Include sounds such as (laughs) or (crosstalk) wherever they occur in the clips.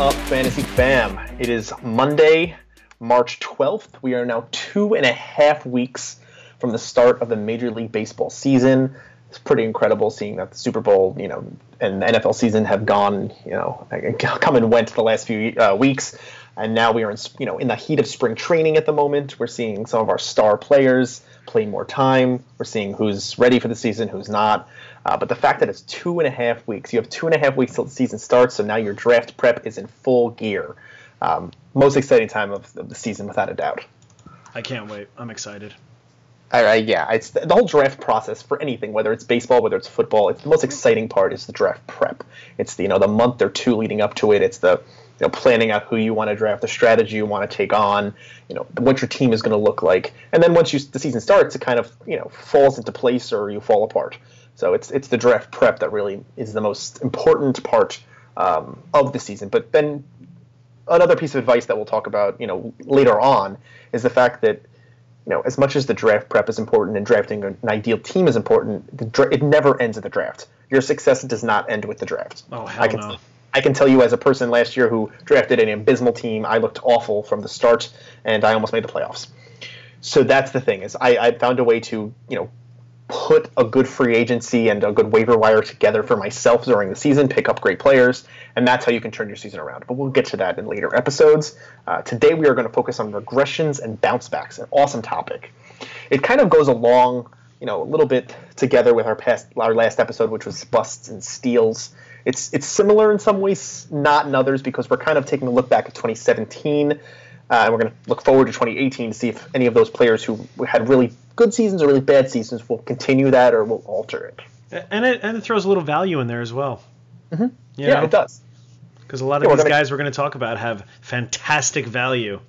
up, Fantasy Fam? It is Monday, March 12th. We are now two and a half weeks from the start of the Major League Baseball season. It's pretty incredible seeing that the Super Bowl, you know, and the NFL season have gone, you know, (laughs) come and went the last few uh, weeks, and now we are in, you know, in the heat of spring training at the moment. We're seeing some of our star players play more time. We're seeing who's ready for the season, who's not. Uh, but the fact that it's two and a half weeks, you have two and a half weeks till the season starts, so now your draft prep is in full gear. Um, most exciting time of, of the season, without a doubt. I can't wait. I'm excited. All right, yeah, it's the, the whole draft process for anything, whether it's baseball, whether it's football. It's the most exciting part is the draft prep. It's the you know the month or two leading up to it. It's the you know planning out who you want to draft, the strategy you want to take on, you know what your team is going to look like, and then once you the season starts, it kind of you know falls into place or you fall apart. So it's it's the draft prep that really is the most important part um, of the season. But then another piece of advice that we'll talk about you know later on is the fact that you know, as much as the draft prep is important and drafting an ideal team is important, dra- it never ends at the draft. Your success does not end with the draft. Oh hell I can, no! I can tell you, as a person last year who drafted an abysmal team, I looked awful from the start, and I almost made the playoffs. So that's the thing is, I, I found a way to you know put a good free agency and a good waiver wire together for myself during the season, pick up great players, and that's how you can turn your season around. But we'll get to that in later episodes. Uh, today we are going to focus on regressions and bounce backs, an awesome topic. It kind of goes along, you know, a little bit together with our past, our last episode, which was busts and steals. It's it's similar in some ways, not in others, because we're kind of taking a look back at 2017 uh, and we're going to look forward to 2018 to see if any of those players who had really good seasons or really bad seasons will continue that or will alter it. And it and it throws a little value in there as well. Mm-hmm. yeah, know? it does. Because a lot of yeah, these gonna, guys we're going to talk about have fantastic value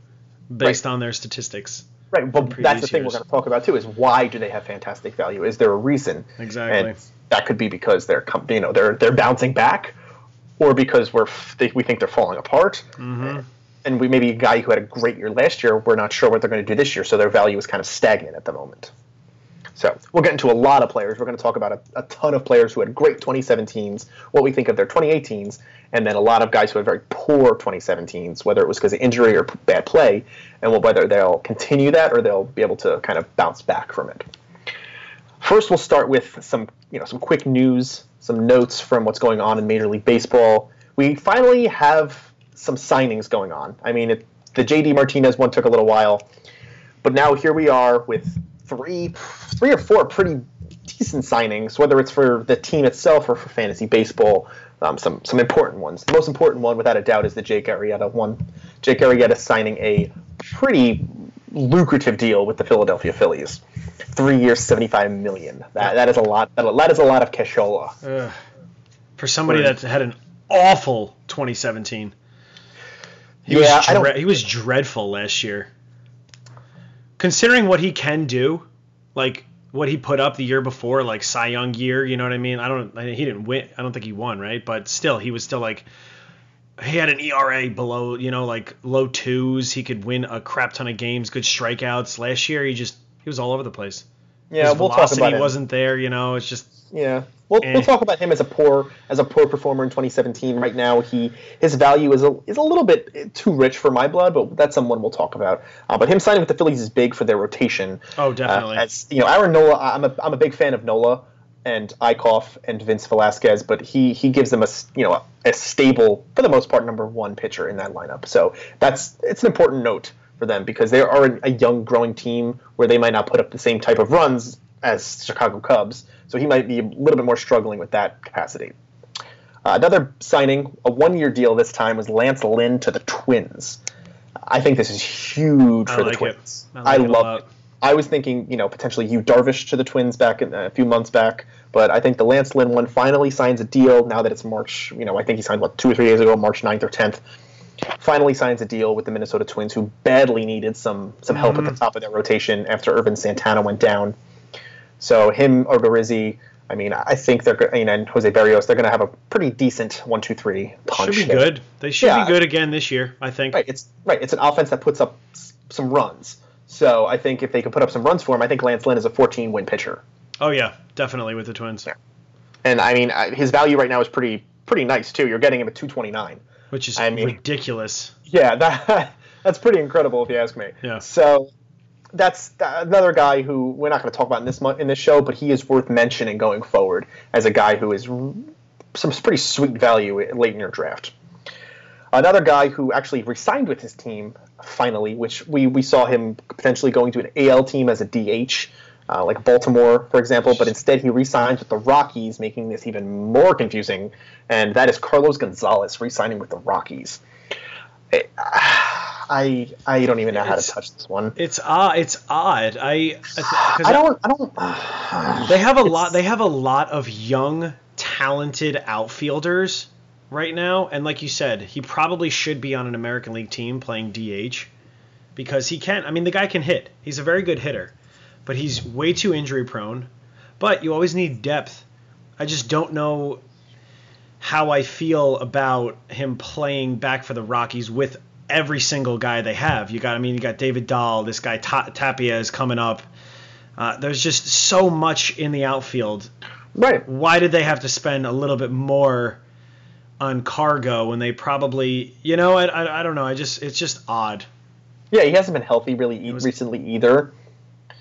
based right. on their statistics. Right. Well, that's the thing years. we're going to talk about too. Is why do they have fantastic value? Is there a reason? Exactly. And that could be because they're you know they're they're bouncing back, or because we're they, we think they're falling apart. Mm-hmm and we maybe a guy who had a great year last year, we're not sure what they're going to do this year, so their value is kind of stagnant at the moment. So we'll get into a lot of players. We're going to talk about a, a, ton of players who had great 2017s, what we think of their 2018s, and then a lot of guys who had very poor 2017s, whether it was because of injury or bad play, and whether they'll continue that or they'll be able to kind of bounce back from it. First, we'll start with some, you know, some quick news, some notes from what's going on in Major League Baseball. We finally have some signings going on. I mean, it, the JD Martinez one took a little while, but now here we are with three, three or four pretty decent signings, whether it's for the team itself or for fantasy baseball. Um, some some important ones. The most important one, without a doubt, is the Jake Arrieta one. Jake Arrieta signing a pretty lucrative deal with the Philadelphia Phillies. Three years, seventy-five million. That that is a lot. That, that is a lot of cashola. For somebody that had an awful 2017. He yeah, was dre- he was dreadful last year. Considering what he can do, like what he put up the year before, like Cy Young year, you know what I mean? I don't, he didn't win. I don't think he won, right? But still, he was still like, he had an ERA below, you know, like low twos. He could win a crap ton of games, good strikeouts. Last year, he just he was all over the place. Yeah, His we'll talk about it. He wasn't there, you know. It's just yeah. We'll, eh. we'll talk about him as a poor as a poor performer in 2017. Right now, he his value is a is a little bit too rich for my blood, but that's someone we'll talk about. Uh, but him signing with the Phillies is big for their rotation. Oh, definitely. Uh, as you know, Aaron Nola, I'm a I'm a big fan of Nola and Eickhoff and Vince Velasquez, but he he gives them a you know a stable for the most part number one pitcher in that lineup. So that's it's an important note for them because they are a young growing team where they might not put up the same type of runs as Chicago Cubs, so he might be a little bit more struggling with that capacity. Uh, another signing, a one-year deal this time, was Lance Lynn to the Twins. I think this is huge for like the Twins. It. I, like I love it. I was thinking, you know, potentially Yu Darvish to the Twins back in, uh, a few months back, but I think the Lance Lynn one finally signs a deal now that it's March. You know, I think he signed what two or three days ago, March 9th or 10th. Finally signs a deal with the Minnesota Twins, who badly needed some some help mm-hmm. at the top of their rotation after Ervin Santana went down. So him or Berizzi, I mean, I think they're you know, and Jose Berrios, they're going to have a pretty decent one, two, three punch. Should be there. good. They should yeah. be good again this year. I think. Right. It's right. It's an offense that puts up some runs. So I think if they can put up some runs for him, I think Lance Lynn is a 14 win pitcher. Oh yeah, definitely with the Twins. Yeah. And I mean, his value right now is pretty pretty nice too. You're getting him at 229. which is I mean- ridiculous. Yeah, (laughs) that that's pretty incredible if you ask me. Yeah. So that's another guy who we're not going to talk about in this in this show, but he is worth mentioning going forward as a guy who is some pretty sweet value late in your draft. Another guy who actually resigned with his team finally, which we, we saw him potentially going to an AL team as a DH, uh, like Baltimore, for example, but instead he re-signs with the Rockies, making this even more confusing. And that is Carlos Gonzalez re-signing with the Rockies. I I don't even know how to touch this one. It's odd. It's odd. I I (sighs) don't I don't. (sighs) They have a lot. They have a lot of young, talented outfielders right now, and like you said, he probably should be on an American League team playing DH because he can't. I mean, the guy can hit. He's a very good hitter, but he's way too injury prone. But you always need depth. I just don't know how I feel about him playing back for the Rockies with every single guy they have. You got, I mean, you got David Dahl, this guy Ta- Tapia is coming up. Uh, there's just so much in the outfield. Right. Why did they have to spend a little bit more on cargo when they probably, you know, I, I, I don't know. I just, it's just odd. Yeah, he hasn't been healthy really e- was- recently either.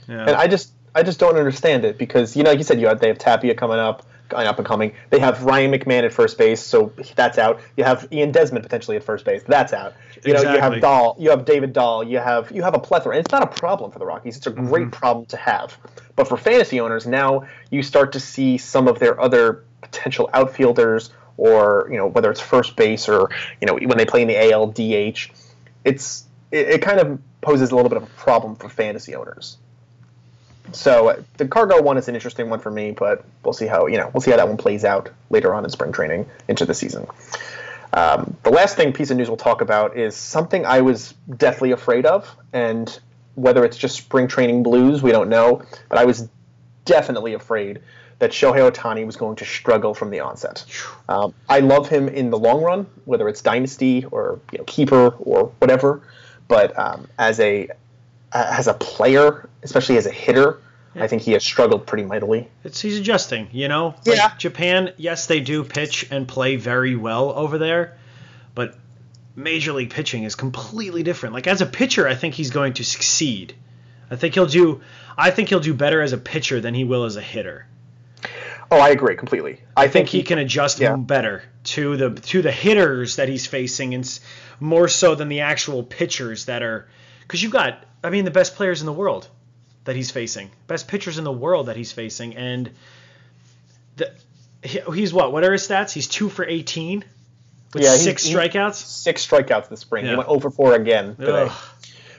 Yeah. And I just I just don't understand it because you know like you said you have they have Tapia coming up going up and coming. They have Ryan McMahon at first base, so that's out. You have Ian Desmond potentially at first base. That's out. You know, you Exactly. have Dahl, you have David Dahl, you have you have a plethora. And it's not a problem for the Rockies. It's a great Mm-hmm. problem to have. But for fantasy owners, now you start to see some of their other potential outfielders or, you know, whether it's first base or, you know, when they play in the AL DH, it's it, it kind of poses a little bit of a problem for fantasy owners. So uh, the cargo one is an interesting one for me, but we'll see how you know we'll see how that one plays out later on in spring training into the season. Um, the last thing piece of news we'll talk about is something I was deathly afraid of, and whether it's just spring training blues, we don't know. But I was definitely afraid that Shohei Ohtani was going to struggle from the onset. Um, I love him in the long run, whether it's dynasty or you know keeper or whatever. But um, as a as a player, especially as a hitter, I think he has struggled pretty mightily. It's he's adjusting, you know. Like Yeah. Japan, yes, they do pitch and play very well over there, but major league pitching is completely different. Like as a pitcher, I think he's going to succeed. I think he'll do. I think he'll do better as a pitcher than he will as a hitter. Oh, I agree completely. I, I think he can adjust yeah. better to the to the hitters that he's facing, and more so than the actual pitchers that are. Because you've got, I mean, the best players in the world that he's facing, best pitchers in the world that he's facing, and the he- he's what? What are his stats? He's two for eighteen with Yeah, six he- strikeouts. six strikeouts this spring. He went over four again today. Ugh.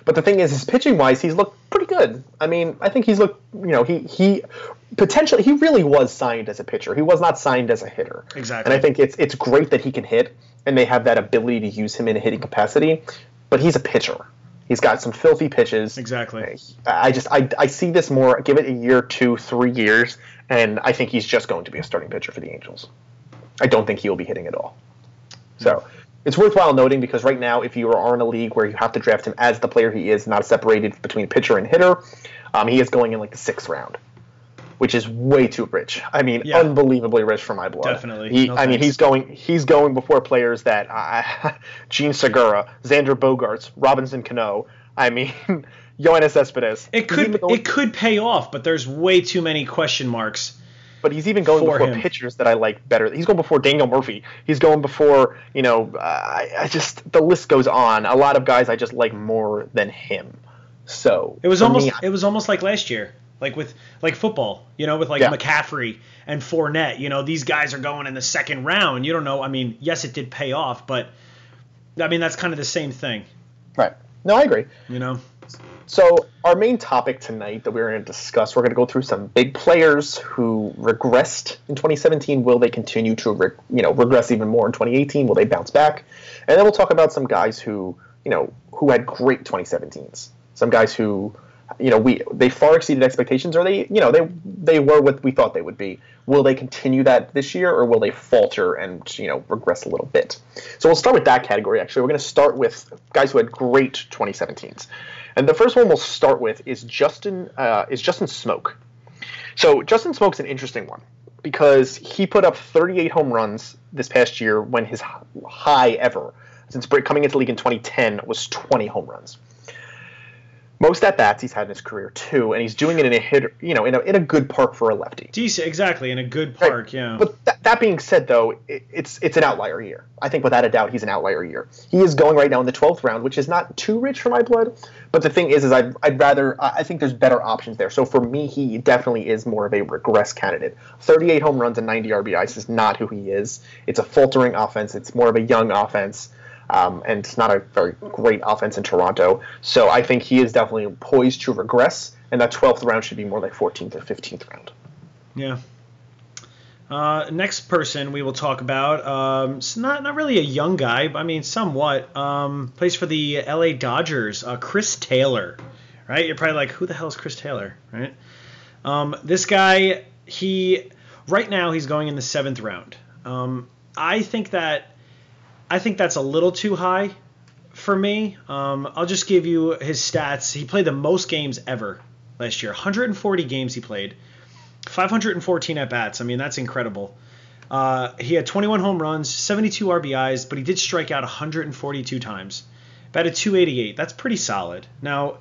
But the thing is, his pitching wise, he's looked pretty good. I mean, I think he's looked. You know, he he potentially he really was signed as a pitcher. He was not signed as a hitter. Exactly. And I think it's it's great that he can hit, and they have that ability to use him in a hitting capacity. But he's a pitcher. He's got some filthy pitches. Exactly. I just I, I see this more. Give it a year, two, three years, and I think he's just going to be a starting pitcher for the Angels. I don't think he will be hitting at all. So it's worthwhile noting because right now, if you are in a league where you have to draft him as the player he is, not separated between pitcher and hitter, um, he is going in like the sixth round, which is way too rich. I mean, Yeah. unbelievably rich for my blood. Definitely. He, No I mean, he's going he's going before players that uh, (laughs) Jean Segura, Xander Bogaerts, Robinson Cano. I mean, (laughs) Yoenis Cespedes. It could going- it could pay off, but there's way too many question marks. but he's even going before him. pitchers that I like better. He's going before Daniel Murphy. He's going before you know. Uh, I, I just the list goes on. A lot of guys I just like more than him. So It was almost me, it was almost like last year, like with like football, you know, with like Yeah. McCaffrey and Fournette. You know, these guys are going in the second round. You don't know. I mean, yes, it did pay off, but I mean that's kind of the same thing. right. No, I agree. You know, So our main topic tonight that we're going to discuss, we're going to go through some big players who regressed in 2017. Will they continue to, re- you know, regress even more in 2018? Will they bounce back? And then we'll talk about some guys who, you know, who had great 2017s. Some guys who, you know, we they far exceeded expectations, or they, you know, they they were what we thought they would be. Will they continue that this year, or will they falter and you know regress a little bit? So we'll start with that category. Actually, we're going to start with guys who had great 2017s. And the first one we'll start with is Justin uh, is Justin Smoak. So Justin Smoak's an interesting one because he put up 38 home runs this past year when his high ever since coming into the league in 2010 was 20 home runs most at bats he's had in his career too, and he's doing it in a hit, you know, in a, in a good park for a lefty. Decent, exactly, in a good park, right. yeah. But th- that being said, though, it, it's it's an outlier year. I think without a doubt, he's an outlier year. He is going right now in the 12th round, which is not too rich for my blood. But the thing is, is I'd, I'd rather I think there's better options there. So for me, he definitely is more of a regress candidate. 38 home runs and 90 RBIs is not who he is. It's a faltering offense. It's more of a young offense um, and it's not a very great offense in Toronto. So I think he is definitely poised to regress, and that 12th round should be more like 14th or 15th round. Yeah. Uh, next person we will talk about, um, it's not not really a young guy, but I mean somewhat. Um, plays for the L.A. Dodgers, uh, Chris Taylor. Right? You're probably like, who the hell is Chris Taylor? Right? Um, this guy, he right now he's going in the seventh round. Um, I think that I think that's a little too high for me. Um, I'll just give you his stats. He played the most games ever last year 140 games he played, 514 at bats. I mean, that's incredible. Uh, he had 21 home runs, 72 RBIs, but he did strike out 142 times. Batted 288. That's pretty solid. Now,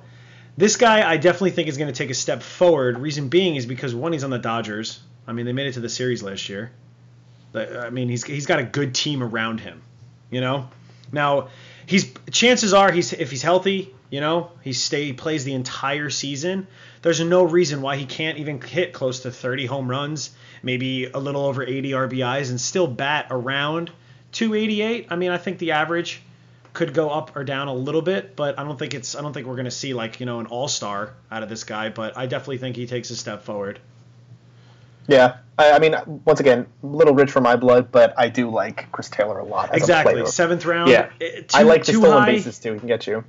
this guy I definitely think is going to take a step forward. Reason being is because one, he's on the Dodgers. I mean, they made it to the series last year. I mean, he's he's got a good team around him. You know, now he's chances are he's if he's healthy, you know, he stay plays the entire season. There's no reason why he can't even hit close to 30 home runs, maybe a little over 80 RBIs, and still bat around 288. I mean, I think the average could go up or down a little bit, but I don't think it's I don't think we're gonna see like you know an all star out of this guy. But I definitely think he takes a step forward. Yeah, I, I, mean, once again, a little rich for my blood, but I do like Chris Taylor a lot. exactly, seventh round. Yeah, too, I like the stolen high. bases too. He can get you.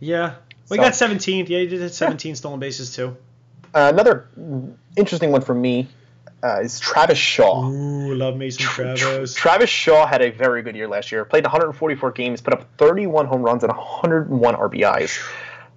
Yeah, we so. got 17th. Yeah, he did hit 17 yeah. stolen bases too. Uh, another interesting one for me uh, is Travis Shaw. Ooh, love Mason Travis. Travis Shaw had a very good year last year. Played 144 games, put up 31 home runs and 101 RBIs.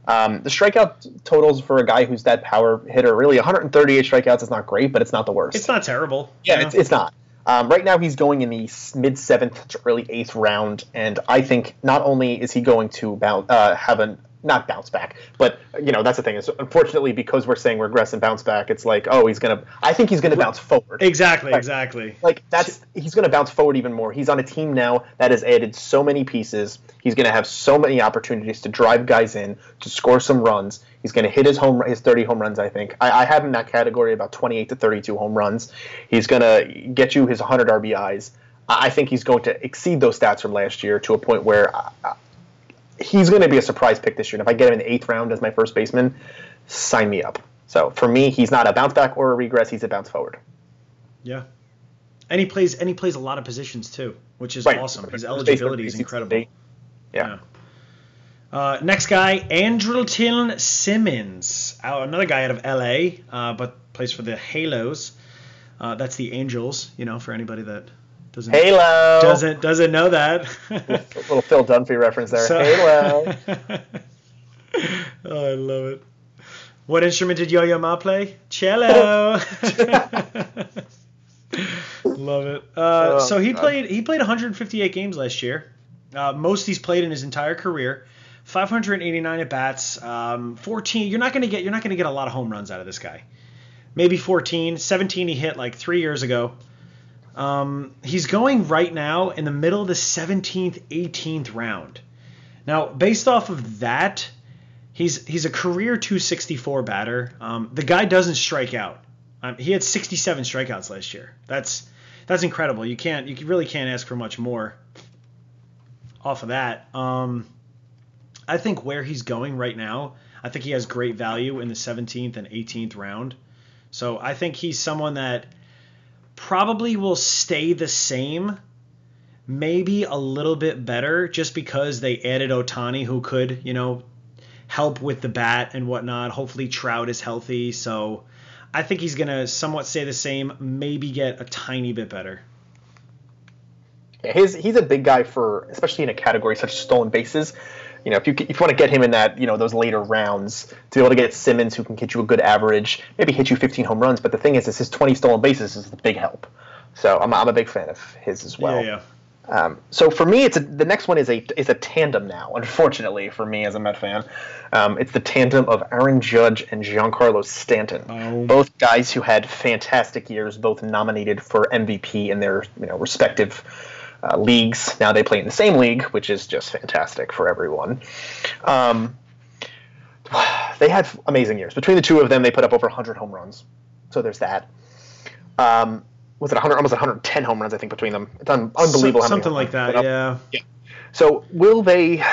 Um, the strikeout totals for a guy who's that power hitter, really 138 strikeouts is not great, but it's not the worst. It's not terrible. Yeah, it's, it's not. Um, right now, he's going in the mid seventh to early eighth round, and I think not only is he going to about, uh, have an not bounce back, but you know that's the thing is unfortunately because we're saying regress and bounce back, it's like oh he's gonna I think he's gonna bounce forward. Exactly, exactly. Like that's he's gonna bounce forward even more. He's on a team now that has added so many pieces. He's gonna have so many opportunities to drive guys in to score some runs. He's gonna hit his home his 30 home runs. I think I, I have him in that category about 28 to 32 home runs. He's gonna get you his 100 RBIs. I think he's going to exceed those stats from last year to a point where uh, he's going to be a surprise pick this year. And if I get him in the eighth round as my first baseman, sign me up. So for me, he's not a bounce back or a regress. He's a bounce forward. Yeah, and he plays and he plays a lot of positions too, which is right. awesome. His eligibility is incredible. Yeah. Uh, next guy, Andrelton Simmons, uh, another guy out of LA, uh, but plays for the Halos. Uh, that's the Angels, you know, for anybody that doesn't Halo doesn't doesn't know that. little Phil Dunphy reference there. So, (laughs) Halo. oh, I love it. What instrument did Yo-Yo Ma play? Cello. (laughs) love it. Uh, oh, so he God. played he played 158 games last year. Uh, most he's played in his entire career. 589 at bats. Um, 14. You're not gonna get you're not gonna get a lot of home runs out of this guy. Maybe 14. 17 he hit like three years ago. Um, he's going right now in the middle of the 17th, 18th round. Now, based off of that, he's he's a career 264 batter. Um, the guy doesn't strike out. Um, he had 67 strikeouts last year. That's that's incredible. You can't you really can't ask for much more off of that. Um, I think where he's going right now, I think he has great value in the 17th and 18th round. So I think he's someone that probably will stay the same, maybe a little bit better, just because they added Ohtani, who could, you know, help with the bat and whatnot. Hopefully, Trout is healthy, so I think he's gonna somewhat stay the same, maybe get a tiny bit better. Yeah, His he's a big guy for, especially in a category such as stolen bases. You know, if you if you want to get him in that, you know, those later rounds, to be able to get Simmons who can get you a good average, maybe hit you 15 home runs. But the thing is, is his 20 stolen bases is the big help. So I'm, I'm a big fan of his as well. Yeah, yeah. Um, so for me, it's a, the next one is a is a tandem now. (laughs) Unfortunately for me as a Met fan, um, it's the tandem of Aaron Judge and Giancarlo Stanton. Oh. Both guys who had fantastic years, both nominated for MVP in their you know respective uh, leagues. Now they play in the same league, which is just fantastic for everyone. Um, (sighs) they had amazing years. Between the two of them, they put up over 100 home runs. So there's that. Um, was it 100, almost 110 home runs, I think, between them. It's un- unbelievable. Something like that. up. Yeah. So will they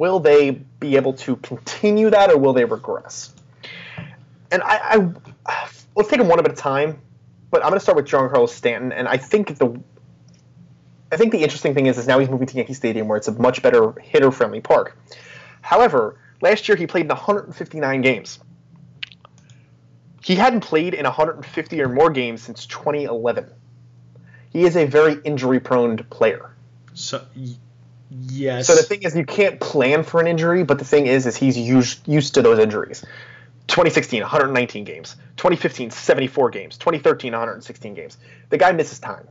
will they be able to continue that, or will they regress? And I, I let's take them one at a time. But I'm going to start with Giancarlo Stanton, and I think the I think the interesting thing is, is now he's moving to Yankee Stadium, where it's a much better hitter-friendly park. However, last year he played in 159 games. He hadn't played in 150 or more games since 2011. He is a very injury-prone player. So yes. So the thing is, you can't plan for an injury, but the thing is, is he's used used to those injuries. 2016, 119 games. 2015, 74 games. 2013, 116 games. The guy misses time.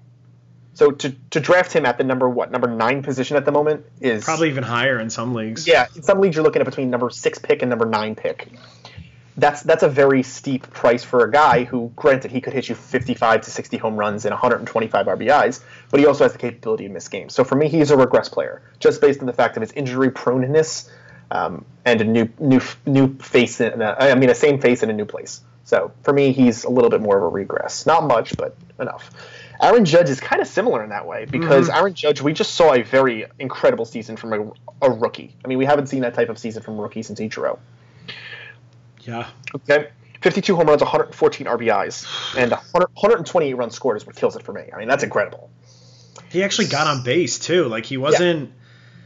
So to, to draft him at the number what number nine position at the moment is Probably even higher in some leagues. yeah. In some leagues, you're looking at between number six pick and number nine pick. That's that's a very steep price for a guy who, granted, he could hit you 55 to 60 home runs and 125 RBIs, but he also has the capability to miss games. So for me, he's a regress player, just based on the fact of his injury proneness um, and a new new new face. In a, I mean, a same face in a new place. So for me, he's a little bit more of a regress. Not much, but enough. Aaron Judge is kind of similar in that way because mm-hmm. Aaron Judge, we just saw a very incredible season from a, a rookie. I mean, we haven't seen that type of season from a rookie since Ichiro. Yeah. Okay. 52 home runs, 114 RBIs, and 100, 128 runs scored is what kills it for me. I mean, that's incredible. He actually got on base too. Like he wasn't.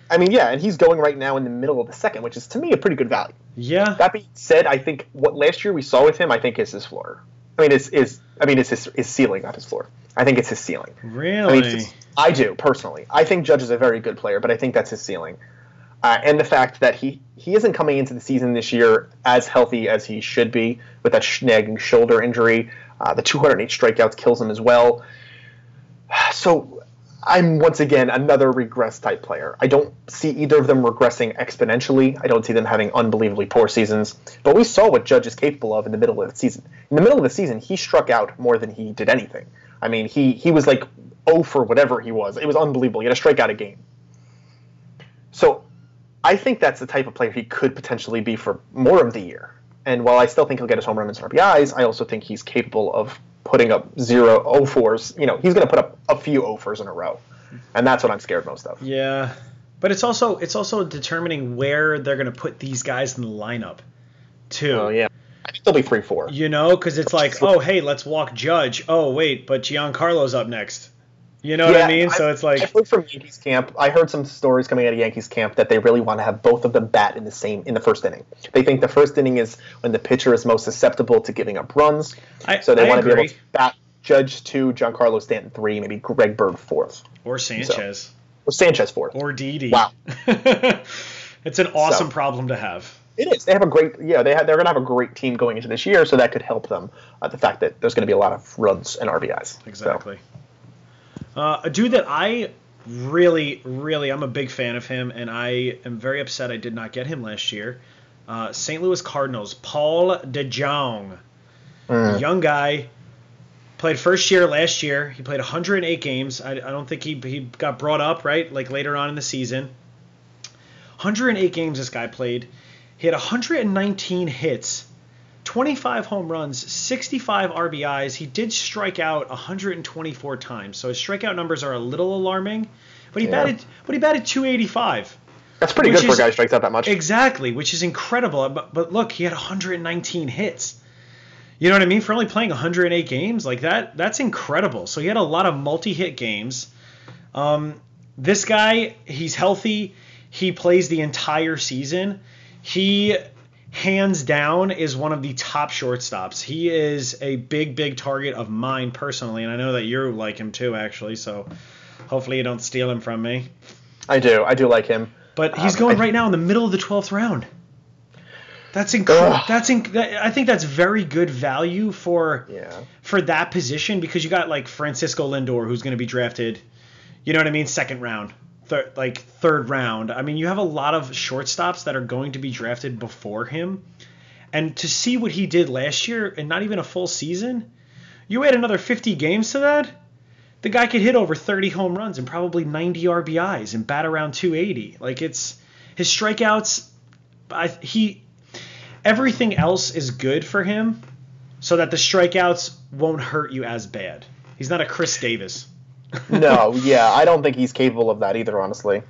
I mean, yeah, and he's going right now in the middle of the second, which is to me a pretty good value. Yeah. That being said, I think what last year we saw with him, I think is his floor. I mean, is is I mean, it's his his ceiling, not his floor. I think it's his ceiling. I really. mean, it's- I do personally. I think Judge is a very good player, but I think that's his ceiling. Uh, and the fact that he he isn't coming into the season this year as healthy as he should be with that nagging shoulder injury. Uh, the 208 strikeouts kills him as well. (sighs) So I'm once again another regress type player. I don't see either of them regressing exponentially. I don't see them having unbelievably poor seasons. But we saw what Judge is capable of in the middle of the season. In the middle of the season, he struck out more than he did anything. I mean, he he was like 0 for whatever he was. It was unbelievable. He had a strikeout a game. So I think that's the type of player he could potentially be for more of the year. And while I still think he'll get his home runs and RBIs, I also think he's capable of putting up zero O fours. You know, he's going to put up a few O fours in a row, and that's what I'm scared most of. Yeah. But it's also it's also determining where they're gonna put these guys in the lineup, too. Oh yeah, I think they'll be three four. You know, because it's like, oh hey, let's walk Judge. Oh wait, but Giancarlo's up next. You know what I mean? So it's like, heard from Yankees camp. I heard some stories coming out of Yankees camp that they really want to have both of them bat in the same in the first inning. They think the first inning is when the pitcher is most susceptible to giving up runs. I, So they I want to be able to bat Judge two, Giancarlo Stanton three, maybe Greg Bird fourth, or Sanchez, or Sanchez fourth. or Didi. Wow. (laughs) it's an awesome So- problem to have. It is. They have a great. Yeah, they have, they're going to have a great team going into this year, so that could help them. Uh, the fact that there's going to be a lot of runs and RBIs. So, Exactly. Uh, a dude that I really, really, I'm a big fan of him, and I am very upset I did not get him last year. Uh, St. Louis Cardinals, Paul DeJong, Mm. young guy, played first year last year. He played 108 games. I, I don't think he he got brought up right like later on in the season. 108 games this guy played. He had 119 hits, 25 home runs, 65 RBIs. He did strike out 124 times, so his strikeout numbers are a little alarming. But he Yeah. batted, but he batted 285. that's pretty good for a guy who strikes out that much. Exactly, which is incredible. But, but look, he had 119 hits. You know what I mean? For only playing 108 games, like that, that's incredible. So he had a lot of multi-hit games. Um, this guy, he's healthy. He plays the entire season. He, hands down, is one of the top shortstops. He is a big, big target of mine personally, and I know that you like him too, actually. So hopefully you don't steal him from me. I do. I do like him. But he's Um, going I- right now in the middle of the 12th round. That's incredible. That's inc- I think that's very good value for Yeah. for that position because you got like Francisco Lindor who's going to be drafted, you know what I mean, second round, third like third round. I mean, you have a lot of shortstops that are going to be drafted before him. And to see what he did last year and not even a full season, you add another 50 games to that, the guy could hit over 30 home runs and probably 90 RBIs and bat around 280. Like it's his strikeouts I he everything else is good for him so that the strikeouts won't hurt you as bad. He's not a Chris Davis. (laughs) no, yeah, I don't think he's capable of that either, honestly.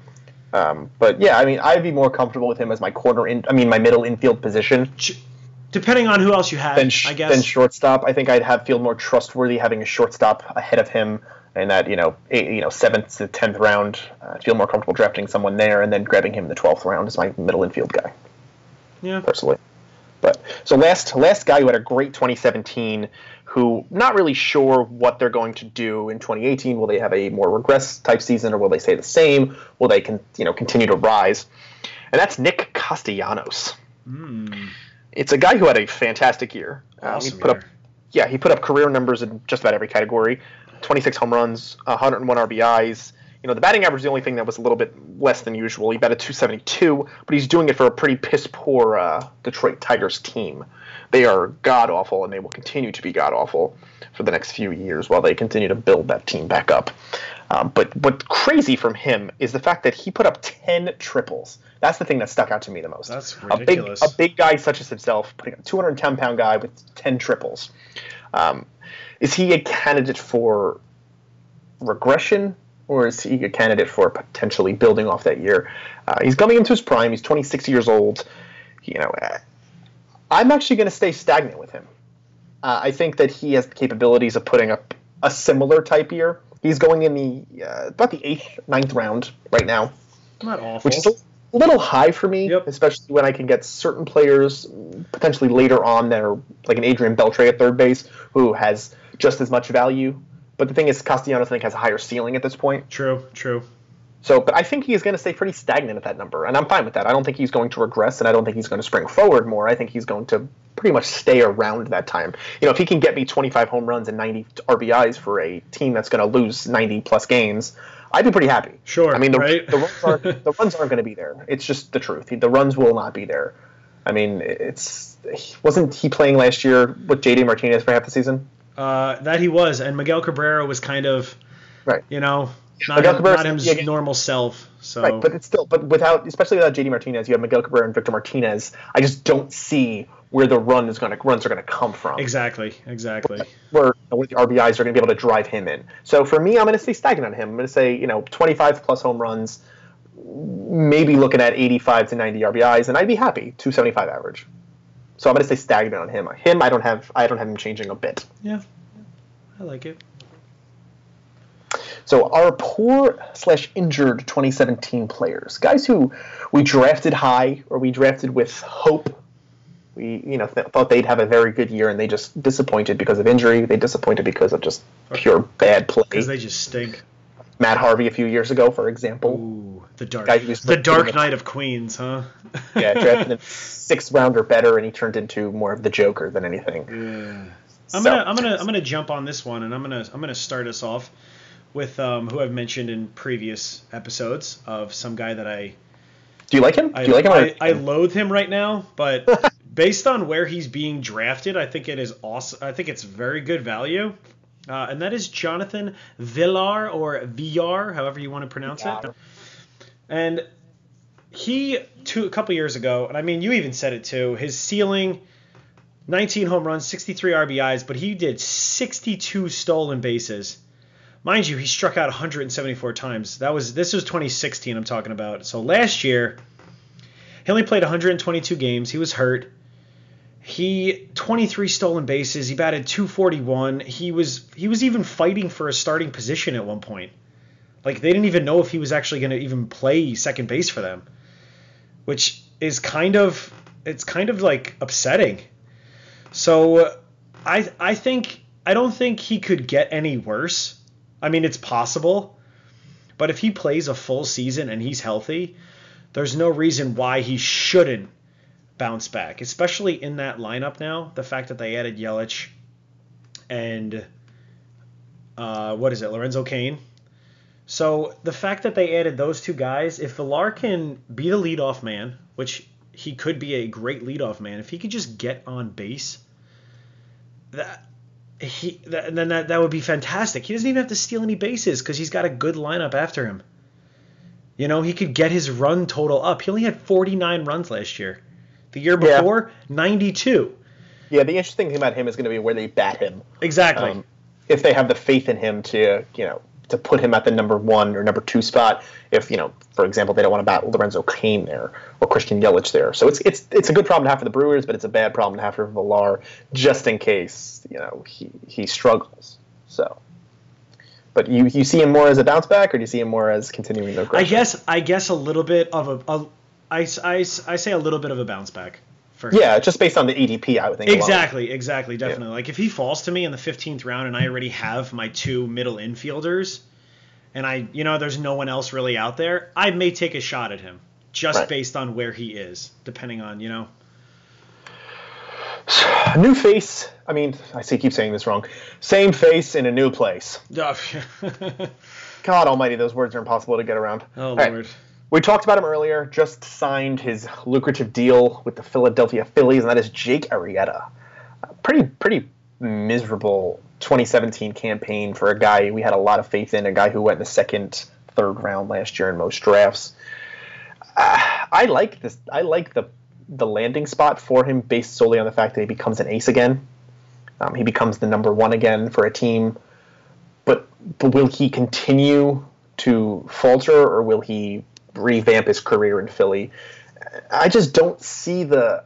Um, but yeah, I mean, I'd be more comfortable with him as my corner in, I mean, my middle infield position Ch- Depending on who else you have, sh- I guess. than shortstop. I think I'd have feel more trustworthy having a shortstop ahead of him in that you know eight, you know seventh to tenth round. Uh, I'd feel more comfortable drafting someone there and then grabbing him in the twelfth round as my middle infield guy yeah. personally. But so last last guy who had a great 2017, who not really sure what they're going to do in 2018. Will they have a more regress type season, or will they stay the same? Will they con- you know continue to rise? And that's Nick Castellanos. It's a guy who had a fantastic year. Um, Awesome he put year. up yeah he put up career numbers in just about every category. 26 home runs, 101 RBIs. You know, the batting average is the only thing that was a little bit less than usual. He batted 272, but he's doing it for a pretty piss poor uh, Detroit Tigers team. They are god awful, and they will continue to be god awful for the next few years while they continue to build that team back up. Um, but what's crazy from him is the fact that he put up 10 triples. That's the thing that stuck out to me the most. That's A big, ridiculous. a big guy such as himself, putting a 210 pound guy with 10 triples. Um, is he a candidate for regression, or is he a candidate for potentially building off that year? Uh, he's coming into his prime. He's 26 years old. You know, uh, I'm actually going to stay stagnant with him. Uh, I think that he has the capabilities of putting up a similar type year. He's going in the uh, about the eighth, ninth round right now Not awful. which is a little high for me, Yep. especially when I can get certain players potentially later on that are like an Adrian Beltre at third base who has just as much value. But the thing is, Castellanos I think has a higher ceiling at this point. true, true. So, but I think he is going to stay pretty stagnant at that number, and I'm fine with that. I don't think he's going to regress, and I don't think he's going to spring forward more. I think he's going to pretty much stay around that time. You know, if he can get me 25 home runs and 90 RBIs for a team that's going to lose 90 plus games, I'd be pretty happy. Sure, I mean, the, right? the runs aren't the runs aren't going to be there. It's just the truth. The runs will not be there. I mean, it's wasn't he playing last year with JD Martinez for half the season? Uh, that he was, and Miguel Cabrera was kind of, Right. you know, not, Miguel him, Cabrera's- not his normal self. So Right, but it's still, but without, especially without JD Martinez, you have Miguel Cabrera and Victor Martinez. I just don't see where the run is going to runs are going to come from. exactly, exactly. Where, where the RBIs are going to be able to drive him in. So for me, I'm going to stay stagnant on him. I'm going to say, you know, 25 plus home runs, maybe looking at 85 to 90 RBIs, and I'd be happy 275 average. So I'm going to stay stagnant on him. Him, I don't have, I don't have him changing a bit. Yeah, I like it. So our poor slash injured 2017 players, guys who we drafted high or we drafted with hope. We you know th- thought they'd have a very good year and they just disappointed because of injury. They disappointed because of just pure bad play. Because they just stink. Matt Harvey a few years ago, for example, Ooh, the dark, the dark knight of Queens, huh? yeah, drafted him (laughs) sixth round or better, and he turned into more of the Joker than anything. Yeah. I'm So- gonna I'm gonna I'm gonna jump on this one and I'm gonna I'm gonna start us off with um, who I've mentioned in previous episodes of some guy that I Do you like him? I, Do you like him? I, I loathe him right now, but (laughs) based on where he's being drafted, I think it is awesome. I think it's very good value. Uh, and that is Jonathan Villar or VR, however you want to pronounce it. And he, two, a couple years ago, and I mean, you even said it too, his ceiling 19 home runs, 63 RBIs, but he did 62 stolen bases. Mind you, he struck out 174 times. That was this was 2016 I'm talking about. So last year, he only played 122 games. He was hurt. He 23 stolen bases. He batted 241. He was he was even fighting for a starting position at one point. Like they didn't even know if he was actually going to even play second base for them, which is kind of it's kind of like upsetting. So uh, I I think I don't think he could get any worse. I mean, it's possible, but if he plays a full season and he's healthy, there's no reason why he shouldn't bounce back, especially in that lineup now. The fact that they added Yelich and uh, what is it, Lorenzo Cain. So the fact that they added those two guys, if Villar can be the leadoff man, which he could be a great leadoff man, if he could just get on base, that he that, then that, that would be fantastic. He doesn't even have to steal any bases because he's got a good lineup after him. You know, he could get his run total up. He only had 49 runs last year. The year before, yeah. 92. Yeah, the interesting thing about him is going to be where they bat him. Exactly. Um, if they have the faith in him to, you know, to put him at the number one or number two spot. If you know, for example, they don't want to bat Lorenzo Cain there or Christian Yelich there. So it's it's it's a good problem to have for the Brewers, but it's a bad problem to have for Villar, just in case you know he he struggles. So. But you, you see him more as a bounce back, or do you see him more as continuing the I guess I guess a little bit of a, a I, I, I say a little bit of a bounce back. For him. yeah, just based on the ADP, I would think. Exactly, exactly, definitely. Yeah. Like if he falls to me in the 15th round and I already have my two middle infielders, and I, you know, there's no one else really out there, I may take a shot at him just right. based on where he is, depending on, you know. (sighs) New face. I mean, I see, keep saying this wrong. Same face in a new place. (laughs) God Almighty, those words are impossible to get around. Oh All Lord. Right. We talked about him earlier. Just signed his lucrative deal with the Philadelphia Phillies, and that is Jake Arrieta. Pretty pretty miserable 2017 campaign for a guy we had a lot of faith in, a guy who went in the second, third round last year in most drafts. I like this. I like the the landing spot for him based solely on the fact that he becomes an ace again. Um, he becomes the number one again for a team. But, but will he continue to falter, or will he revamp his career in Philly. I just don't see the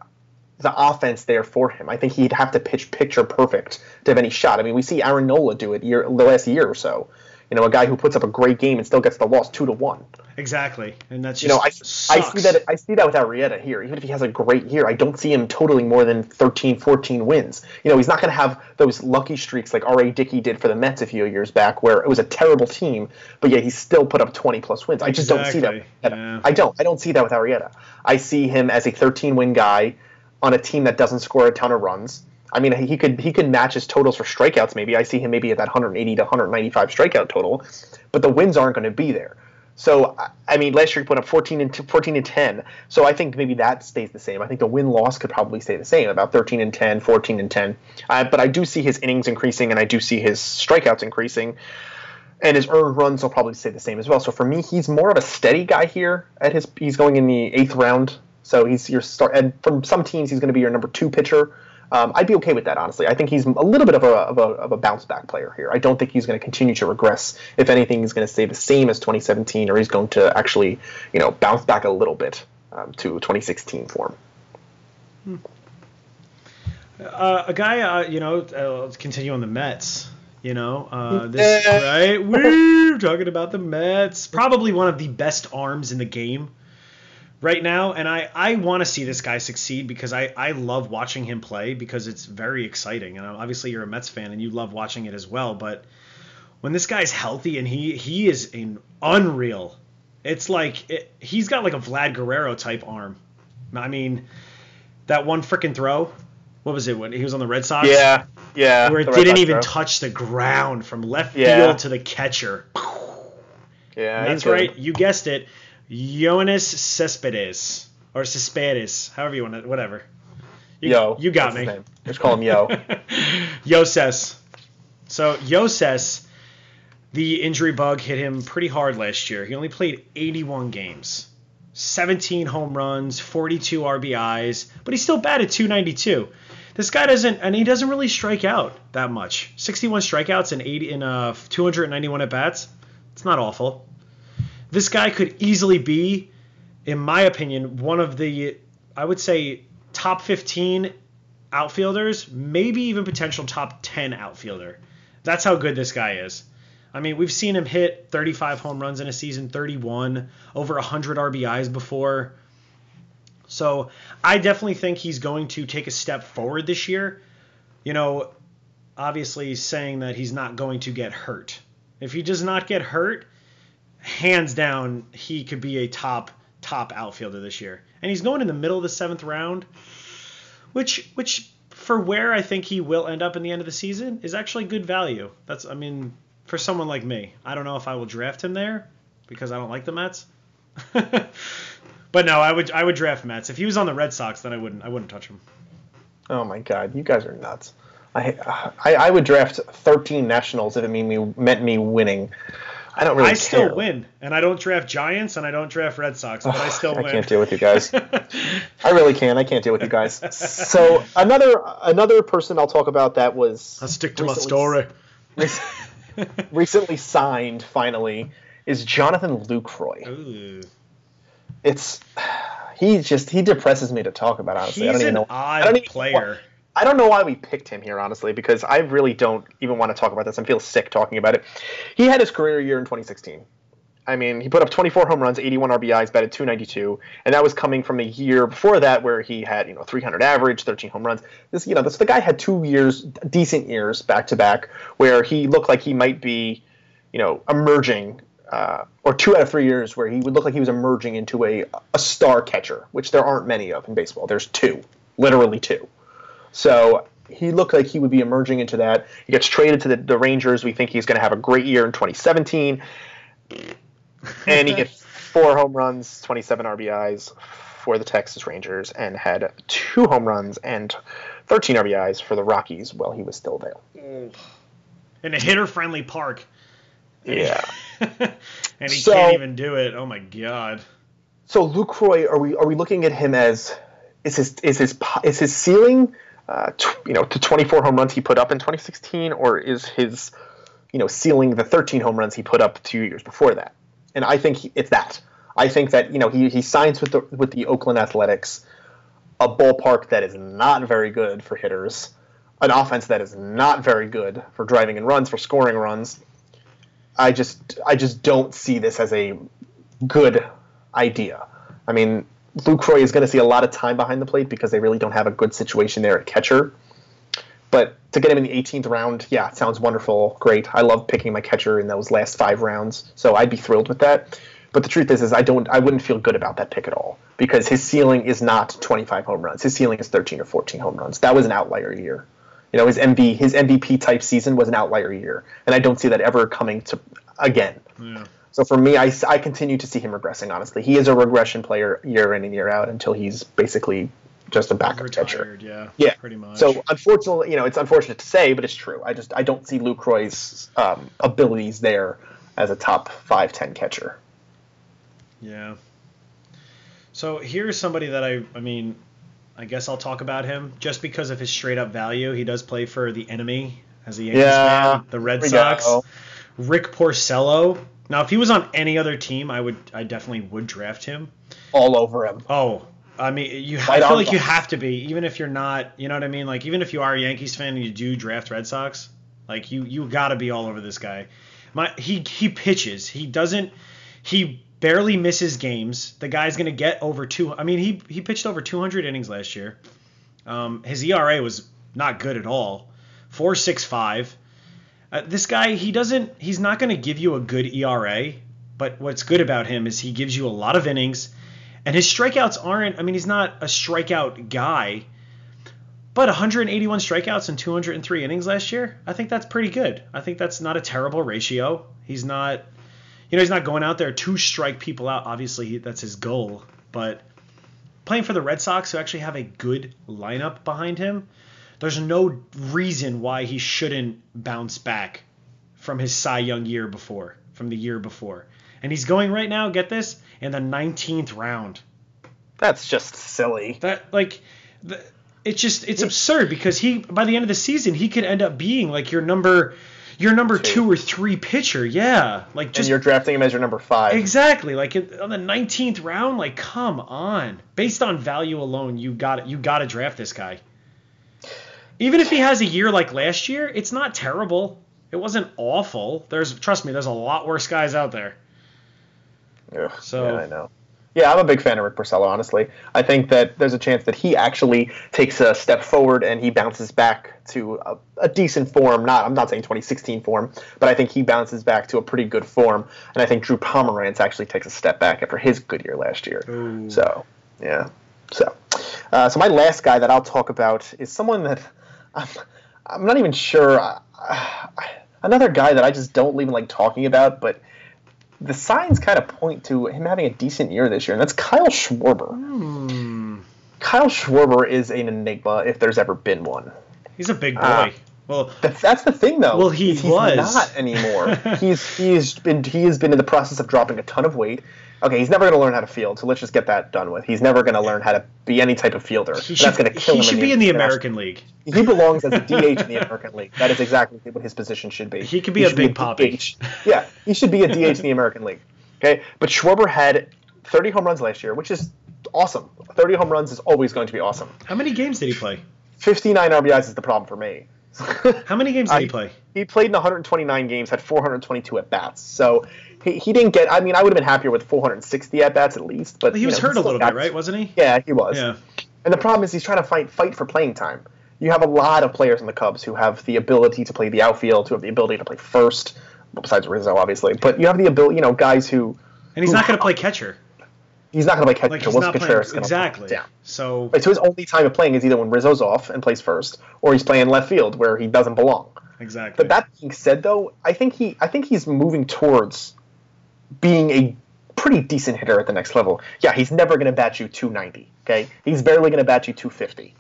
the offense there for him. I think he'd have to pitch picture perfect to have any shot. I mean, we see Aaron Nola do it year, the last year or so. You know, a guy who puts up a great game and still gets the loss two to one. Exactly, and that's you know I, I see that I see that with Arrieta here. Even if he has a great year, I don't see him totaling more than 13, 14 wins. You know, he's not going to have those lucky streaks like R.A. Dickey did for the Mets a few years back, where it was a terrible team, but yet he still put up 20 plus wins. I just exactly. don't see that. Yeah. I don't. I don't see that with Arrieta. I see him as a 13 win guy on a team that doesn't score a ton of runs I mean, he could he could match his totals for strikeouts. Maybe I see him maybe at that 180 to 195 strikeout total, but the wins aren't going to be there. So I mean, last year he put up 14 and 14 and 10. So I think maybe that stays the same. I think the win loss could probably stay the same, about 13 and 10, 14 and 10. Uh, but I do see his innings increasing, and I do see his strikeouts increasing, and his earned runs will probably stay the same as well. So for me, he's more of a steady guy here. At his, he's going in the eighth round. So he's your start, and from some teams he's going to be your number two pitcher. Um, I'd be okay with that, honestly. I think he's a little bit of a, of a, of a bounce back player here. I don't think he's going to continue to regress. If anything, he's going to stay the same as 2017, or he's going to actually, you know, bounce back a little bit um, to 2016 form. Hmm. Uh, a guy, uh, you know, uh, let's continue on the Mets. You know, uh, (laughs) this right? We're talking about the Mets. Probably one of the best arms in the game right now, and I, I want to see this guy succeed because I, I love watching him play because it's very exciting. And obviously you're a Mets fan and you love watching it as well. But when this guy's healthy and he he is an unreal, it's like it, he's got like a Vlad Guerrero type arm. I mean, that one freaking throw. What was it when he was on the Red Sox? Yeah, yeah. Where it didn't even throw. touch the ground from left yeah. field to the catcher. Yeah, that's right. You guessed it. Yoenis Cespedes or Cespedes, however you want it, whatever. You, Yo, you got me. Just call him Yo. (laughs) Yo Yoses. So Yo Yoses, the injury bug hit him pretty hard last year. He only played 81 games, 17 home runs, 42 RBIs, but he's still batted 292. This guy doesn't, and he doesn't really strike out that much. 61 strikeouts and 80 in uh 291 at bats. It's not awful. This guy could easily be, in my opinion, one of the, I would say, top 15 outfielders, maybe even potential top 10 outfielder. That's how good this guy is. I mean, we've seen him hit 35 home runs in a season, 31, over 100 RBIs before. So I definitely think he's going to take a step forward this year. You know, obviously saying that he's not going to get hurt. If he does not get hurt, hands down, he could be a top top outfielder this year, and he's going in the middle of the seventh round, which which for where I think he will end up in the end of the season is actually good value. That's I mean for someone like me, I don't know if I will draft him there because I don't like the Mets. (laughs) but no, I would I would draft Mets. If he was on the Red Sox, then I wouldn't I wouldn't touch him. Oh my God, you guys are nuts. I, I, I would draft 13 Nationals if it mean me meant me winning. I don't really. I care. still win, and I don't draft Giants, and I don't draft Red Sox, but I still win. I can't deal with you guys. (laughs) I really can. I can't deal with you guys. So another another person I'll talk about that was. I'll stick to my story. (laughs) recently signed, finally, is Jonathan Lucroy. Ooh. It's (sighs) he just he depresses me to talk about. Honestly, He's I don't even know. odd I don't even player. I don't know why we picked him here, honestly, because I really don't even want to talk about this. I feel sick talking about it. He had his career year in 2016. I mean, he put up 24 home runs, 81 RBIs, batted 292, and that was coming from a year before that where he had, you know, 300 average, 13 home runs. This, you know, this the guy had two years, decent years back to back, where he looked like he might be, you know, emerging, uh, or two out of three years where he would look like he was emerging into a a star catcher, which there aren't many of in baseball. There's two, literally two. So he looked like he would be emerging into that. He gets traded to the, the Rangers. We think he's going to have a great year in 2017. And he gets four home runs, 27 RBIs for the Texas Rangers, and had two home runs and 13 RBIs for the Rockies while he was still there. In a hitter friendly park. Yeah. (laughs) and he so, can't even do it. Oh my God. So Lucroy, are we are we looking at him as is his is his is his ceiling uh, you know, to 24 home runs he put up in 2016, or is his, you know, ceiling the 13 home runs he put up two years before that? And I think he, it's that. I think that you know he, he signs with the with the Oakland Athletics, a ballpark that is not very good for hitters, an offense that is not very good for driving in runs for scoring runs. I just I just don't see this as a good idea. I mean, Lucroy is going to see a lot of time behind the plate because they really don't have a good situation there at catcher. But to get him in the 18th round, yeah, it sounds wonderful, great. I love picking my catcher in those last five rounds, so I'd be thrilled with that. But the truth is, is I don't, I wouldn't feel good about that pick at all because his ceiling is not 25 home runs. His ceiling is 13 or 14 home runs. That was an outlier year. You know, his his MVP type season was an outlier year, and I don't see that ever coming to again. Yeah. So for me, I, I continue to see him regressing. Honestly, he is a regression player year in and year out until he's basically just a backup Retired, catcher. Yeah, yeah, pretty much. So unfortunately, you know, it's unfortunate to say, but it's true. I just I don't see Lucroy's um, abilities there as a top five ten catcher. Yeah. So here's somebody that I I mean, I guess I'll talk about him just because of his straight up value. He does play for the enemy as a Yankees yeah, fan, the Red Sox. Go. Rick Porcello now, if he was on any other team, I would, I definitely would draft him. All over him. Oh, I mean, you. I feel like you have to be, even if you're not. You know what I mean? Like, even if you are a Yankees fan and you do draft Red Sox, like you, you got to be all over this guy. My, he, he pitches. He doesn't. He barely misses games. The guy's gonna get over two. I mean, he he pitched over 200 innings last year. Um, his ERA was not good at all. 4.65. Uh, this guy, he doesn't, he's not going to give you a good ERA, but what's good about him is he gives you a lot of innings, and his strikeouts aren't, I mean, he's not a strikeout guy, but 181 strikeouts in 203 innings last year, I think that's pretty good. I think that's not a terrible ratio. He's not, you know, he's not going out there to strike people out. Obviously, that's his goal, but playing for the Red Sox, who actually have a good lineup behind him, there's no reason why he shouldn't bounce back from his Cy Young year before, from the year before. And he's going right now, get this, in the 19th round. That's just silly. That like the, it's just it's absurd because he by the end of the season he could end up being like your number your number two, two or three pitcher. Yeah, like just and you're drafting him as your number five. Exactly. Like on the 19th round, like come on. Based on value alone, you got you got to draft this guy even if he has a year like last year, it's not terrible. It wasn't awful. There's trust me, there's a lot worse guys out there. Ugh, so yeah, I know. Yeah, I'm a big fan of Rick Porcello, honestly. I think that there's a chance that he actually takes a step forward and he bounces back to a, a, decent form. Not, I'm not saying 2016 form, but I think he bounces back to a pretty good form. And I think Drew Pomeranz actually takes a step back after his good year last year. Ooh. So, yeah. So, uh, so my last guy that I'll talk about is someone that I'm, I'm not even sure. Another guy that I just don't even like talking about, but the signs kind of point to him having a decent year this year, and that's Kyle Schwarber. Hmm. Kyle Schwarber is an enigma if there's ever been one. He's a big uh, boy. Uh, well, that's the thing, though. Well, he he's was not anymore. (laughs) he's he's been he has been in the process of dropping a ton of weight. Okay, he's never going to learn how to field, so let's just get that done with. He's never going to learn how to be any type of fielder. He should, that's going to kill he him. He should in be in the American League. He belongs as a DH in the (laughs) American League. That is exactly what his position should be. He could be he a Big Papi. Yeah, he should be a DH in the American League. Okay, but Schwarber had 30 home runs last year, which is awesome. 30 home runs is always going to be awesome. How many games did he play? 59 RBIs is the problem for me. (laughs) How many games did he uh, play? He played in 129 games, had 422 at bats. So he, he didn't get. I mean, I would have been happier with 460 at bats at least. But he was know, hurt a little bit, right? Wasn't he? Yeah, he was. Yeah. And the problem is he's trying to fight fight for playing time. You have a lot of players in the Cubs who have the ability to play the outfield, who have the ability to play first, besides Rizzo, obviously. But you have the ability, you know, guys who. And he's who, not going to play catcher. He's not going to play catcher. Like he's not playing, exactly. Play. Yeah. So. Right, so his only time of playing is either when Rizzo's off and plays first, or he's playing left field where he doesn't belong. Exactly. But that being said, though, I think he I think he's moving towards being a pretty decent hitter at the next level. Yeah, he's never going to bat you 290. Okay, he's barely going to bat you 250.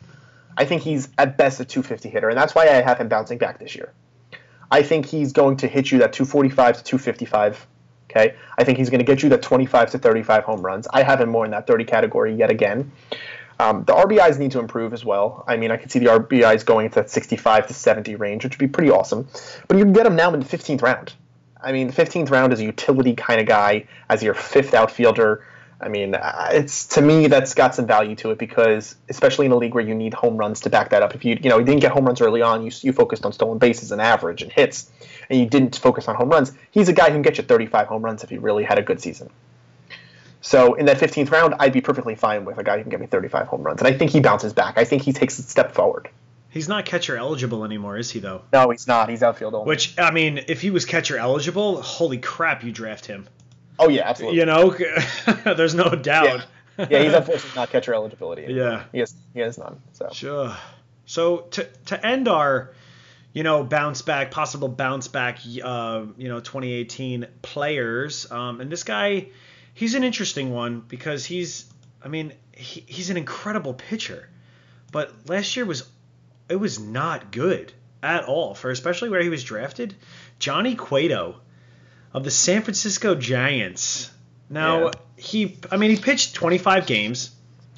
I think he's at best a 250 hitter, and that's why I have him bouncing back this year. I think he's going to hit you that 245 to 255. Okay, I think he's going to get you the 25 to 35 home runs. I have him more in that 30 category yet again. Um, the RBIs need to improve as well. I mean, I could see the RBIs going into that 65 to 70 range, which would be pretty awesome. But you can get him now in the 15th round. I mean, the 15th round is a utility kind of guy as your fifth outfielder. I mean, it's to me that's got some value to it because, especially in a league where you need home runs to back that up. If you you know you didn't get home runs early on, you you focused on stolen bases and average and hits, and you didn't focus on home runs. He's a guy who can get you 35 home runs if he really had a good season. So in that 15th round, I'd be perfectly fine with a guy who can get me 35 home runs, and I think he bounces back. I think he takes a step forward. He's not catcher eligible anymore, is he? Though. No, he's not. He's outfield only. Which I mean, if he was catcher eligible, holy crap, you draft him. Oh yeah, absolutely. You know, (laughs) there's no doubt. Yeah, yeah he's (laughs) unfortunately not catcher eligibility. Anymore. Yeah, he has he has none. So sure. So to to end our you know, bounce back, possible bounce back, uh, you know, 2018 players. Um, and this guy, he's an interesting one because he's, I mean, he, he's an incredible pitcher, but last year was, it was not good at all for especially where he was drafted. Johnny Cueto of the San Francisco Giants. Now yeah. he, I mean, he pitched 25 games,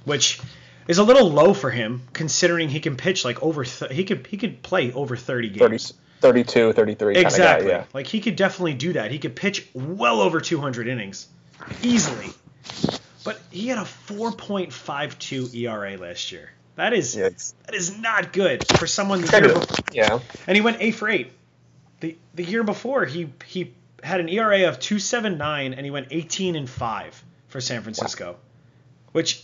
which is a little low for him considering he can pitch like over, th- he could he could play over 30 games. 30. 32, 33 exactly. Guy, yeah. Like he could definitely do that. He could pitch well over 200 innings easily. But he had a 4.52 ERA last year. That is yeah, that is not good for someone the year before. Yeah. And he went 8 for 8. The the year before he he had an ERA of 2.79 and he went 18 and 5 for San Francisco. Wow. Which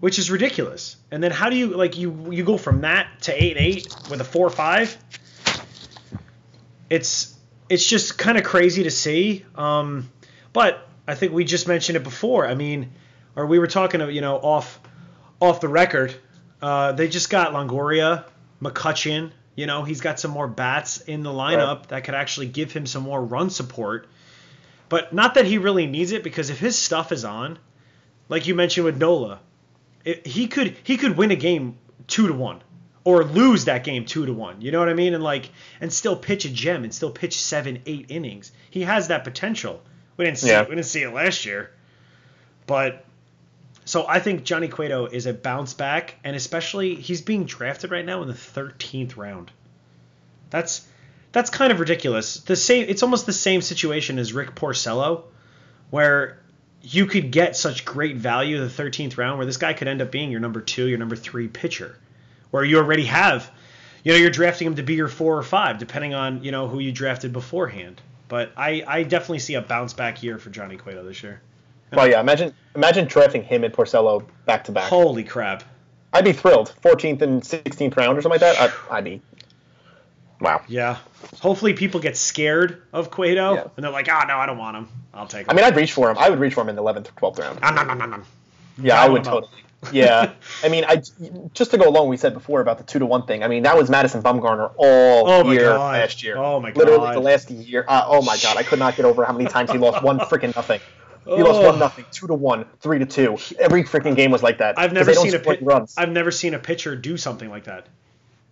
which is ridiculous. And then how do you like you you go from that to 8 and 8 with a 4-5? It's it's just kind of crazy to see. Um, but I think we just mentioned it before. I mean, or we were talking, you know, off off the record. Uh, they just got Longoria, McCutchen. You know, he's got some more bats in the lineup right. that could actually give him some more run support. But not that he really needs it because if his stuff is on, like you mentioned with Nola, it, he could he could win a game two to one or lose that game two to one. You know what I mean? And like and still pitch a gem and still pitch seven eight innings. He has that potential. We didn't see yeah. it. We didn't see it last year, but so I think Johnny Cueto is a bounce back, and especially he's being drafted right now in the 13th round. That's that's kind of ridiculous. The same. It's almost the same situation as Rick Porcello, where you could get such great value in the 13th round, where this guy could end up being your number two, your number three pitcher, where you already have, you know, you're drafting him to be your four or five, depending on you know who you drafted beforehand. But I, I definitely see a bounce back year for Johnny Cueto this year. Well, yeah. Imagine imagine drafting him and Porcello back to back. Holy crap! I'd be thrilled. 14th and 16th round or something like that. I'd, I'd be. Wow. Yeah. Hopefully people get scared of Cueto Yeah. and they're like, oh no, I don't want him. I'll take him. I mean, I'd reach for him. I would reach for him in the 11th or 12th round. Nom, nom, nom, nom, nom. Yeah, Yeah, I I would totally. Yeah, (laughs) I mean, I just to go along. We said before about the two to one thing. I mean, that was Madison Bumgarner all Oh year God. last year. Oh my god! Literally the last year. Uh, oh my god, I could not get over how many times he lost (laughs) one freaking nothing. He lost Oh. one nothing, two to one, three to two. Every freaking game was like that. I've never seen a pit- runs. I've never seen a pitcher do something like that.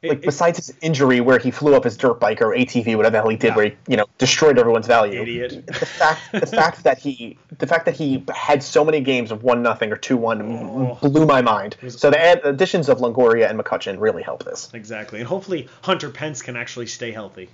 It- like it- besides his injury where he flew up his dirt bike or ATV, whatever the hell he did, Yeah. where he you know destroyed everyone's value. Idiot. The fact, the fact that he, the fact that he had so many games of one nothing or two one Oh. blew my mind. So the add, additions of Longoria and McCutchen really help this. exactly, and hopefully Hunter Pence can actually stay healthy,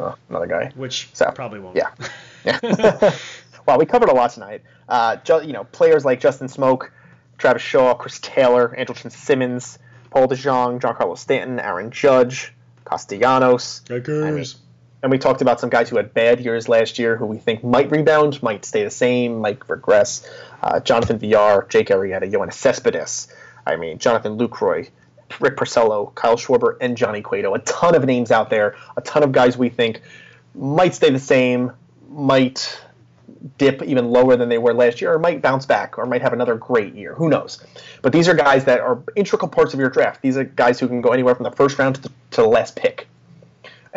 Oh, another guy. which So, probably won't. Yeah. (laughs) Yeah. (laughs) well, we covered a lot tonight. Uh, ju- you know, players like Justin Smoak, Travis Shaw, Chris Taylor, Andrelton Simmons, Paul DeJong, Carlos Stanton, Aaron Judge, Castellanos. And we talked about some guys who had bad years last year who we think might rebound, might stay the same, might regress. Uh, Jonathan Villar, Jake Arrieta, Yoenis Cespedes. I mean, Jonathan Lucroy, Rick Porcello, Kyle Schwarber, and Johnny Cueto. A ton of names out there. A ton of guys we think might stay the same, might dip even lower than they were last year, or might bounce back, or might have another great year. Who knows? But these are guys that are integral parts of your draft. These are guys who can go anywhere from the first round to the, to the last pick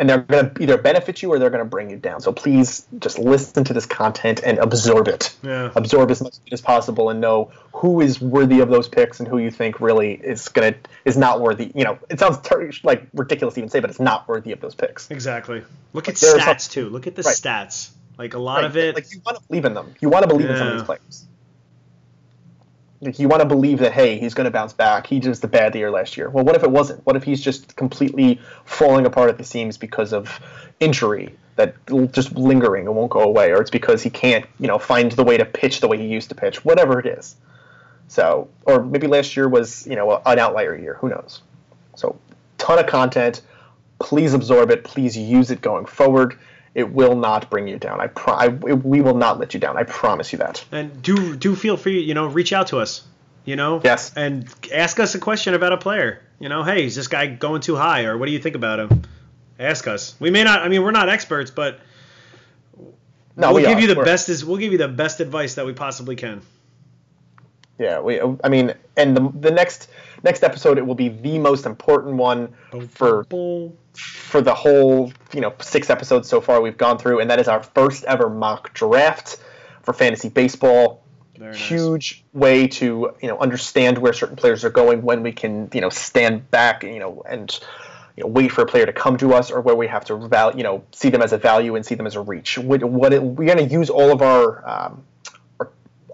and they're going to either benefit you or they're going to bring you down. So please just listen to this content and absorb it. Yeah. Absorb as much as possible and know who is worthy of those picks and who you think really is going to is not worthy. You know, it sounds ter- like ridiculous to even say, but it's not worthy of those picks. Exactly. Look at stats some- too. Look at the Right. stats. Like a lot Right, of it. like you want to believe in them. You want to believe in some of these players. Like you want to believe that hey, he's going to bounce back. He just had the bad year last year. Well, what if it wasn't? What if he's just completely falling apart at the seams because of injury that just lingering and won't go away, or it's because he can't, you know, find the way to pitch the way he used to pitch, whatever it is. So, or maybe last year was, you know, an outlier year. Who knows? So, ton of content. Please absorb it. Please use it going forward. It will not bring you down. I, pro- I we will not let you down. I promise you that. And do do feel free, you know, reach out to us. You know? Yes. And ask us a question about a player. You know, hey, is this guy going too high or what do you think about him? Ask us. We may not I mean, we're not experts, but No, we'll we give are. you the We're- best is we'll give you the best advice that we possibly can. Yeah, we. I mean, and the the next next episode it will be the most important one for. For the whole you know six episodes so far we've gone through, and that is our first ever mock draft for fantasy baseball. Very nice. Huge way to you know understand where certain players are going, when we can you know stand back, you know, and you know, wait for a player to come to us, or where we have to val- you know see them as a value and see them as a reach. What, what it, we're going to use all of our, um,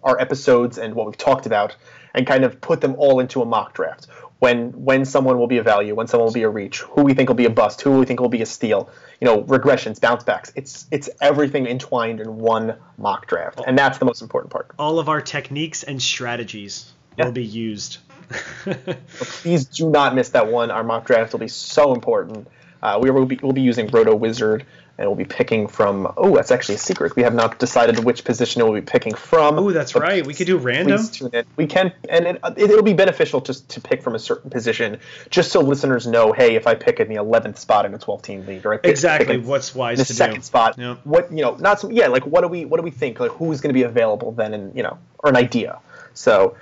our episodes and what we've talked about, and kind of put them all into a mock draft. When when someone will be a value, when someone will be a reach, who we think will be a bust, who we think will be a steal, you know, regressions, bounce backs. It's it's everything entwined in one mock draft, and that's the most important part. All of our techniques and strategies Yeah. will be used. (laughs) Please do not miss that one. Our mock draft will be so important. Uh, we will be we'll be using Roto Wizard, and we'll be picking from. Oh, that's actually a secret. We have not decided which position we'll be picking from. Oh, that's right. We could do random. In. We can, and it, uh, it, it'll be beneficial just to pick from a certain position, just so listeners know. Hey, if I pick in the 11th spot in a 12-team league, or I pick, Exactly pick in what's wise the to second do. spot, Yeah. what you know, not some, yeah, like what do we what do we think? Like who's going to be available then, and you know, or an idea. So.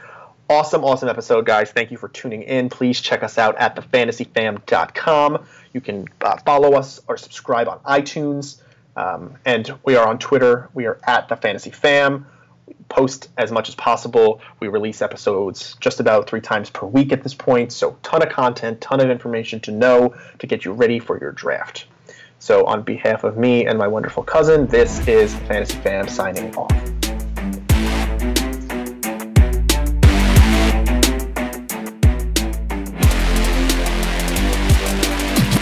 Awesome, awesome episode, guys. Thank you for tuning in. Please check us out at thefantasyfam.com. You can uh, follow us or subscribe on iTunes. Um, and we are on Twitter. We are at the Fantasy Fam. We post as much as possible. We release episodes just about three times per week at this point. So, ton of content, ton of information to know to get you ready for your draft. So, on behalf of me and my wonderful cousin, this is Fantasy Fam signing off.